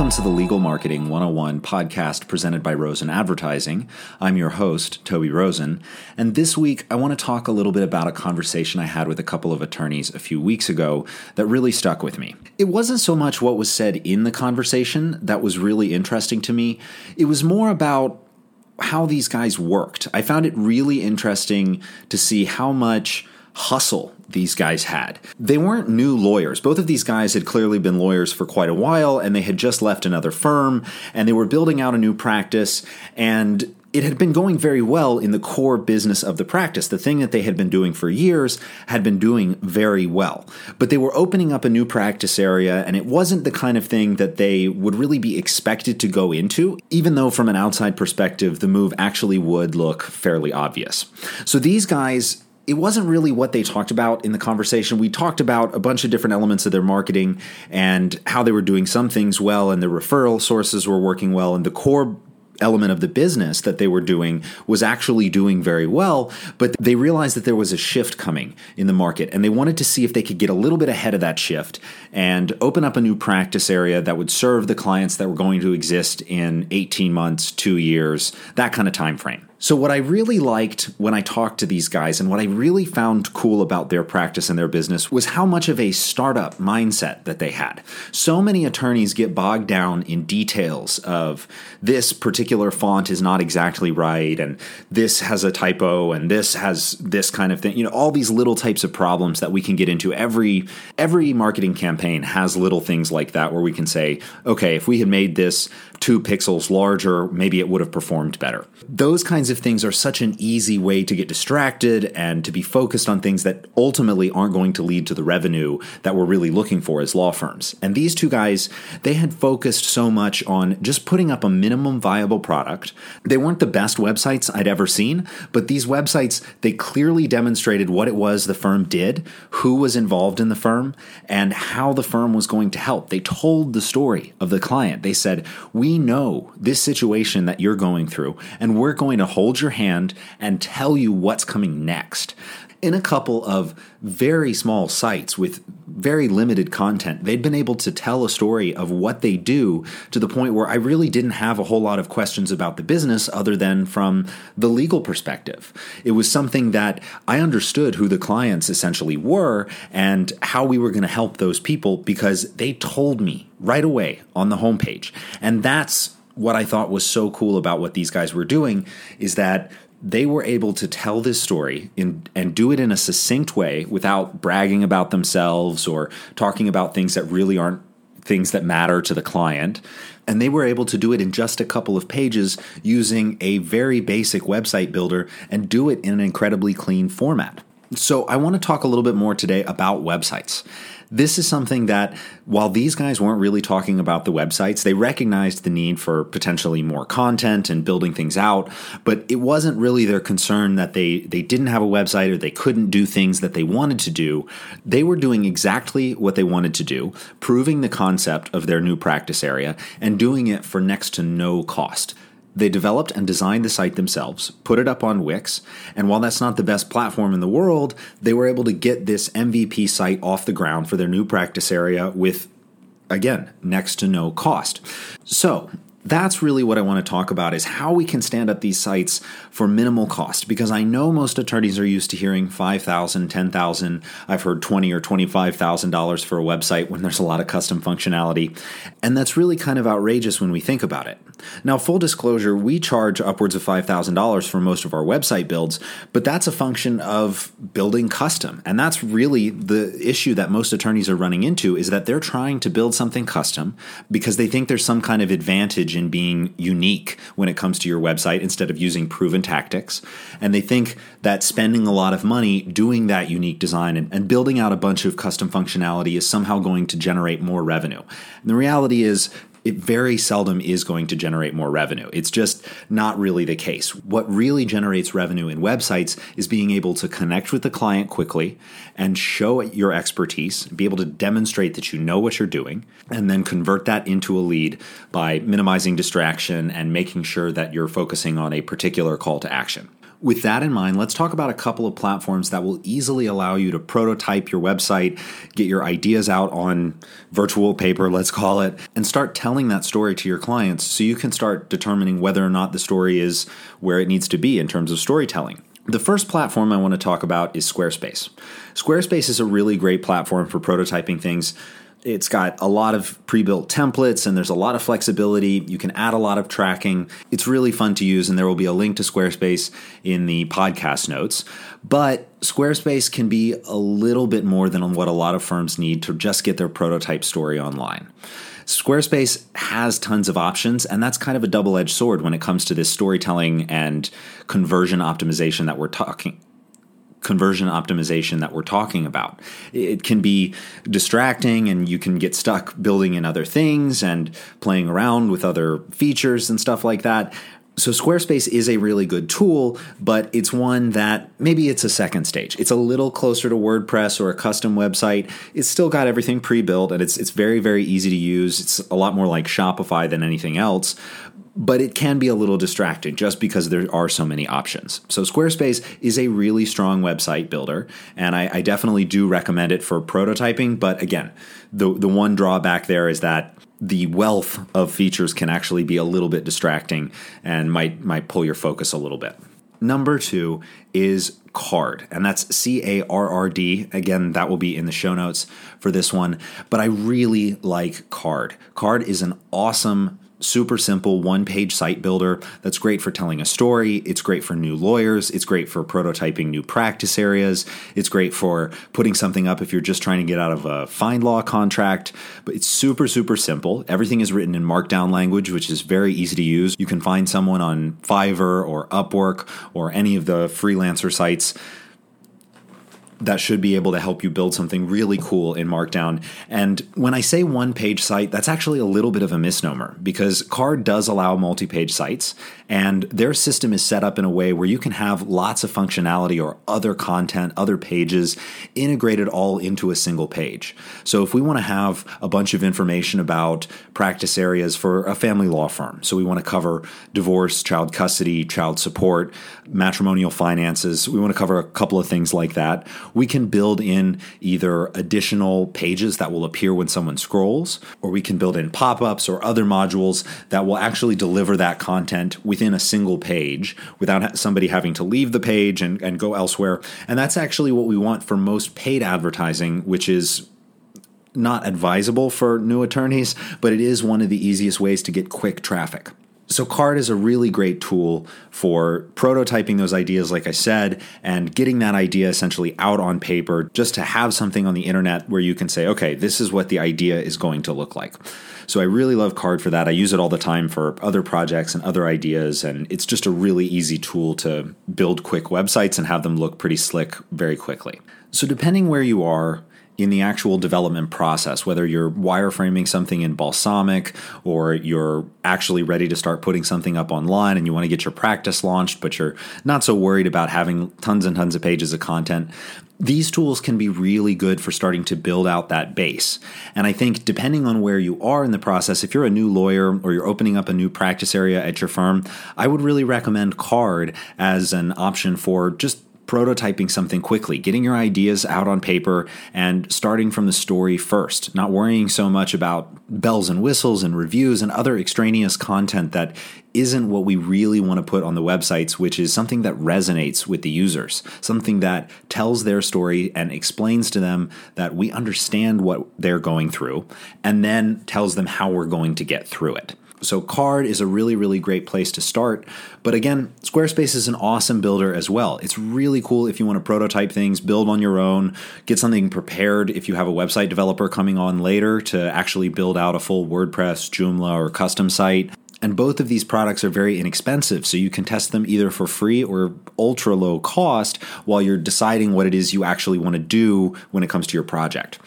Welcome to the Legal Marketing 101 podcast presented by Rosen Advertising. I'm your host, Toby Rosen, and this week I want to talk a little bit about a conversation I had with a couple of attorneys a few weeks ago that really stuck with me. It wasn't so much what was said in the conversation that was really interesting to me, it was more about how these guys worked. I found it really interesting to see how much hustle these guys had. They weren't new lawyers. Both of these guys had clearly been lawyers for quite a while and they had just left another firm and they were building out a new practice and it had been going very well in the core business of the practice. The thing that they had been doing for years had been doing very well. But they were opening up a new practice area, and it wasn't the kind of thing that they would really be expected to go into, even though from an outside perspective, the move actually would look fairly obvious. So these guys it wasn't really what they talked about in the conversation. We talked about a bunch of different elements of their marketing and how they were doing some things well and their referral sources were working well and the core element of the business that they were doing was actually doing very well, but they realized that there was a shift coming in the market and they wanted to see if they could get a little bit ahead of that shift and open up a new practice area that would serve the clients that were going to exist in 18 months, 2 years, that kind of time frame. So, what I really liked when I talked to these guys and what I really found cool about their practice and their business was how much of a startup mindset that they had. So many attorneys get bogged down in details of this particular font is not exactly right, and this has a typo, and this has this kind of thing. You know, all these little types of problems that we can get into. Every every marketing campaign has little things like that where we can say, okay, if we had made this two pixels larger, maybe it would have performed better. Those kinds of things are such an easy way to get distracted and to be focused on things that ultimately aren't going to lead to the revenue that we're really looking for as law firms. And these two guys, they had focused so much on just putting up a minimum viable product. They weren't the best websites I'd ever seen, but these websites, they clearly demonstrated what it was the firm did, who was involved in the firm, and how the firm was going to help. They told the story of the client. They said, we know this situation that you're going through, and we're going to hold your hand and tell you what's coming next in a couple of very small sites with very limited content, they'd been able to tell a story of what they do to the point where I really didn't have a whole lot of questions about the business other than from the legal perspective. It was something that I understood who the clients essentially were and how we were going to help those people because they told me right away on the homepage. And that's what I thought was so cool about what these guys were doing is that they were able to tell this story in, and do it in a succinct way without bragging about themselves or talking about things that really aren't things that matter to the client. And they were able to do it in just a couple of pages using a very basic website builder and do it in an incredibly clean format. So, I want to talk a little bit more today about websites. This is something that, while these guys weren't really talking about the websites, they recognized the need for potentially more content and building things out, but it wasn't really their concern that they, they didn't have a website or they couldn't do things that they wanted to do. They were doing exactly what they wanted to do, proving the concept of their new practice area and doing it for next to no cost. They developed and designed the site themselves, put it up on Wix, and while that's not the best platform in the world, they were able to get this MVP site off the ground for their new practice area with, again, next to no cost. So, that's really what I want to talk about is how we can stand up these sites for minimal cost because I know most attorneys are used to hearing 5000 10000 I've heard 20 or $25,000 for a website when there's a lot of custom functionality and that's really kind of outrageous when we think about it. Now full disclosure, we charge upwards of $5,000 for most of our website builds, but that's a function of building custom. And that's really the issue that most attorneys are running into is that they're trying to build something custom because they think there's some kind of advantage advantage in being unique when it comes to your website instead of using proven tactics. And they think that spending a lot of money doing that unique design and, and building out a bunch of custom functionality is somehow going to generate more revenue. And the reality is, it very seldom is going to generate more revenue. It's just not really the case. What really generates revenue in websites is being able to connect with the client quickly and show your expertise, be able to demonstrate that you know what you're doing, and then convert that into a lead by minimizing distraction and making sure that you're focusing on a particular call to action. With that in mind, let's talk about a couple of platforms that will easily allow you to prototype your website, get your ideas out on virtual paper, let's call it, and start telling that story to your clients so you can start determining whether or not the story is where it needs to be in terms of storytelling. The first platform I want to talk about is Squarespace. Squarespace is a really great platform for prototyping things it's got a lot of pre-built templates and there's a lot of flexibility. You can add a lot of tracking. It's really fun to use and there will be a link to Squarespace in the podcast notes. But Squarespace can be a little bit more than what a lot of firms need to just get their prototype story online. Squarespace has tons of options, and that's kind of a double edged sword when it comes to this storytelling and conversion optimization that we're talking conversion optimization that we're talking about. It can be distracting and you can get stuck building in other things and playing around with other features and stuff like that. So Squarespace is a really good tool, but it's one that maybe it's a second stage. It's a little closer to WordPress or a custom website. It's still got everything pre-built and it's it's very very easy to use. It's a lot more like Shopify than anything else, but it can be a little distracting just because there are so many options. So, Squarespace is a really strong website builder, and I, I, definitely do recommend it for prototyping. But again, the, the one drawback there is that the wealth of features can actually be a little bit distracting and might, might pull your focus a little bit. Number two is Carrd, and that's C A R R D. Again, that will be in the show notes for this one. But I really like Carrd. Carrd is an awesome super simple one page site builder that's great for telling a story. It's great for new lawyers. It's great for prototyping new practice areas. It's great for putting something up if you're just trying to get out of a fine law contract. But it's super, super simple. Everything is written in Markdown language, which is very easy to use. You can find someone on Fiverr or Upwork or any of the freelancer sites that should be able to help you build something really cool in Markdown. And when I say one page site, that's actually a little bit of a misnomer because Carrd does allow multi page sites, and their system is set up in a way where you can have lots of functionality or other content, other pages integrated all into a single page. So if we want to have a bunch of information about practice areas for a family law firm, so we want to cover divorce, child custody, child support, matrimonial finances, we want to cover a couple of things like that we can build in either additional pages that will appear when someone scrolls, or we can build in pop ups or other modules that will actually deliver that content within a single page without somebody having to leave the page and, and go elsewhere. And that's actually what we want for most paid advertising, which is not advisable for new attorneys, but it is one of the easiest ways to get quick traffic. So, Carrd is a really great tool for prototyping those ideas, like I said, and getting that idea essentially out on paper just to have something on the internet where you can say, okay, this is what the idea is going to look like. So, I really love Carrd for that. I use it all the time for other projects and other ideas, and it's just a really easy tool to build quick websites and have them look pretty slick very quickly. So, depending where you are, in the actual development process, whether you're wireframing something in Balsamiq or you're actually ready to start putting something up online and you want to get your practice launched, but you're not so worried about having tons and tons of pages of content. These tools can be really good for starting to build out that base. And I think depending on where you are in the process, if you're a new lawyer or you're opening up a new practice area at your firm, I would really recommend Carrd as an option for just prototyping something quickly, getting your ideas out on paper and starting from the story first, not worrying so much about bells and whistles and reviews and other extraneous content that isn't what we really want to put on the websites, which is something that resonates with the users, something that tells their story and explains to them that we understand what they're going through, and then tells them how we're going to get through it. So, Carrd is a really, really great place to start. But again, Squarespace is an awesome builder as well. It's really cool if you want to prototype things, build on your own, get something prepared if you have a website developer coming on later to actually build out a full WordPress, Joomla, or custom site. And both of these products are very inexpensive, so you can test them either for free or ultra low cost while you're deciding what it is you actually want to do when it comes to your project.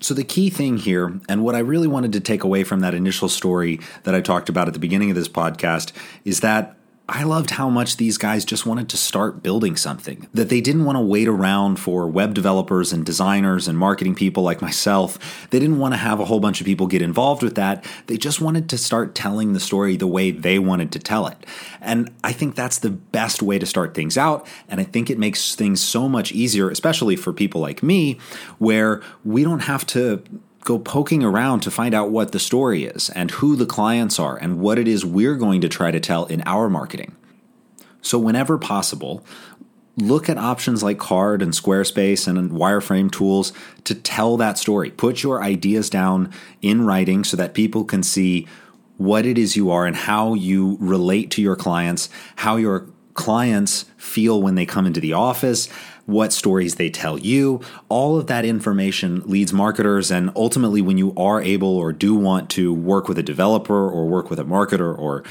So, the key thing here, and what I really wanted to take away from that initial story that I talked about at the beginning of this podcast, is that I loved how much these guys just wanted to start building something, that they didn't want to wait around for web developers and designers and marketing people like myself. They didn't want to have a whole bunch of people get involved with that. They just wanted to start telling the story the way they wanted to tell it. And I think that's the best way to start things out. And I think it makes things so much easier, especially for people like me, where we don't have to go poking around to find out what the story is and who the clients are and what it is we're going to try to tell in our marketing. So, whenever possible, look at options like Carrd and Squarespace and wireframe tools to tell that story. Put your ideas down in writing so that people can see what it is you are and how you relate to your clients, how your clients feel when they come into the office, what stories they tell you. All of that information leads marketers. And ultimately, when you are able or do want to work with a developer or work with a marketer or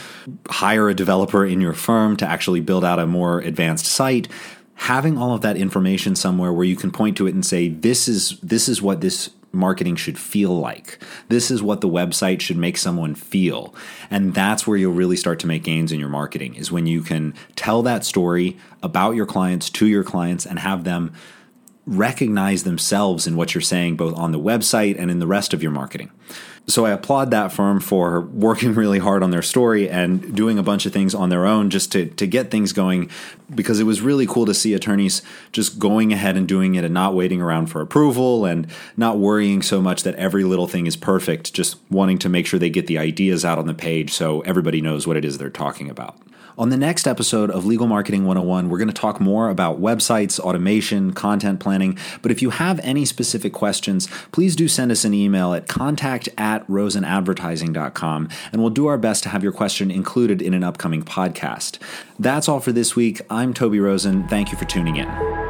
hire a developer in your firm to actually build out a more advanced site, having all of that information somewhere where you can point to it and say this is this is what this marketing should feel like. This is what the website should make someone feel. And that's where you'll really start to make gains in your marketing is when you can tell that story about your clients to your clients and have them recognize themselves in what you're saying both on the website and in the rest of your marketing. So I applaud that firm for working really hard on their story and doing a bunch of things on their own just to, to get things going because it was really cool to see attorneys just going ahead and doing it and not waiting around for approval and not worrying so much that every little thing is perfect, just wanting to make sure they get the ideas out on the page so everybody knows what it is they're talking about. On the next episode of Legal Marketing 101, we're going to talk more about websites, automation, content planning. But if you have any specific questions, please do send us an email at contact at rosenadvertising.com, and we'll do our best to have your question included in an upcoming podcast. That's all for this week. I'm Toby Rosen. Thank you for tuning in.